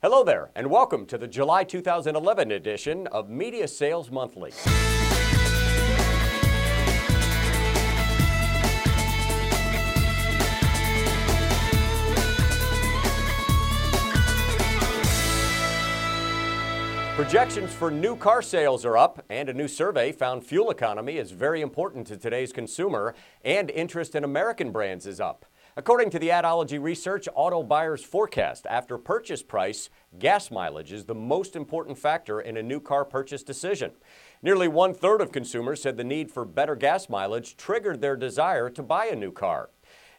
Hello there, and welcome to the July 2011 edition of Media Sales Monthly. Projections for new car sales are up, and a new survey found fuel economy is very important to today's consumer, and interest in American brands is up. According to the Adology Research Auto Buyers Forecast, after purchase price, gas mileage is the most important factor in a new car purchase decision. Nearly one third of consumers said the need for better gas mileage triggered their desire to buy a new car.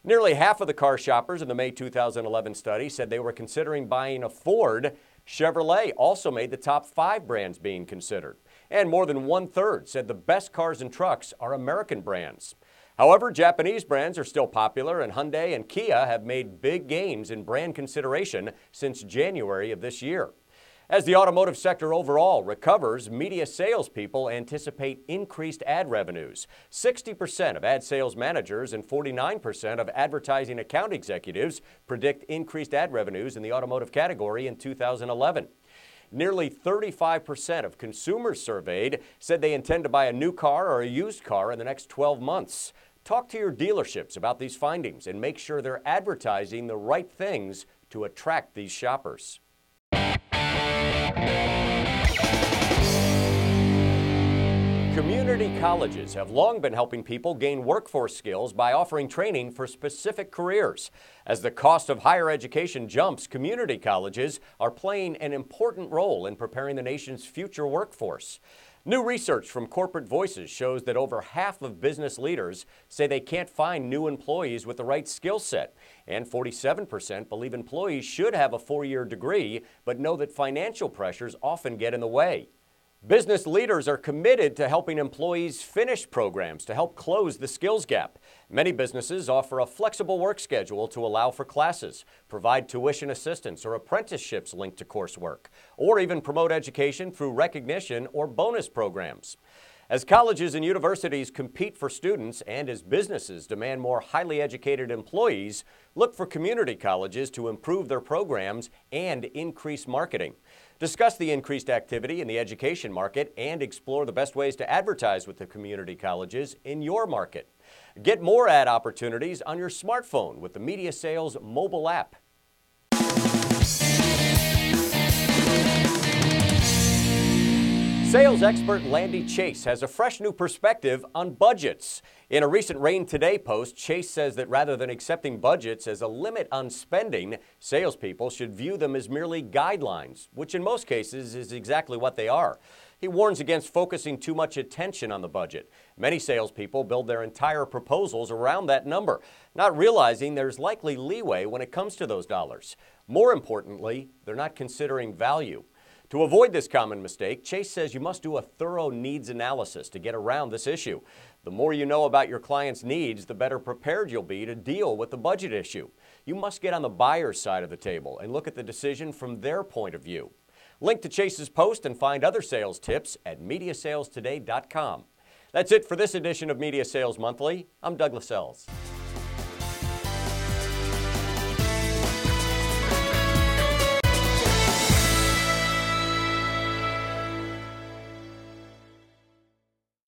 Nearly half of the car shoppers in the May 2011 study said they were considering buying a Ford. Chevrolet also made the top five brands being considered. And more than one third said the best cars and trucks are American brands. However, Japanese brands are still popular, and Hyundai and Kia have made big gains in brand consideration since January of this year. As the automotive sector overall recovers, media salespeople anticipate increased ad revenues. 60% of ad sales managers and 49% of advertising account executives predict increased ad revenues in the automotive category in 2011. Nearly 35% of consumers surveyed said they intend to buy a new car or a used car in the next 12 months. Talk to your dealerships about these findings and make sure they're advertising the right things to attract these shoppers. Community colleges have long been helping people gain workforce skills by offering training for specific careers. As the cost of higher education jumps, community colleges are playing an important role in preparing the nation's future workforce. New research from Corporate Voices shows that over half of business leaders say they can't find new employees with the right skill set. And 47% believe employees should have a four year degree, but know that financial pressures often get in the way. Business leaders are committed to helping employees finish programs to help close the skills gap. Many businesses offer a flexible work schedule to allow for classes, provide tuition assistance or apprenticeships linked to coursework, or even promote education through recognition or bonus programs. As colleges and universities compete for students and as businesses demand more highly educated employees, look for community colleges to improve their programs and increase marketing. Discuss the increased activity in the education market and explore the best ways to advertise with the community colleges in your market. Get more ad opportunities on your smartphone with the Media Sales mobile app. Sales expert Landy Chase has a fresh new perspective on budgets. In a recent Rain Today post, Chase says that rather than accepting budgets as a limit on spending, salespeople should view them as merely guidelines, which in most cases is exactly what they are. He warns against focusing too much attention on the budget. Many salespeople build their entire proposals around that number, not realizing there's likely leeway when it comes to those dollars. More importantly, they're not considering value. To avoid this common mistake, Chase says you must do a thorough needs analysis to get around this issue. The more you know about your client's needs, the better prepared you'll be to deal with the budget issue. You must get on the buyer's side of the table and look at the decision from their point of view. Link to Chase's post and find other sales tips at MediaSalesToday.com. That's it for this edition of Media Sales Monthly. I'm Douglas Ells.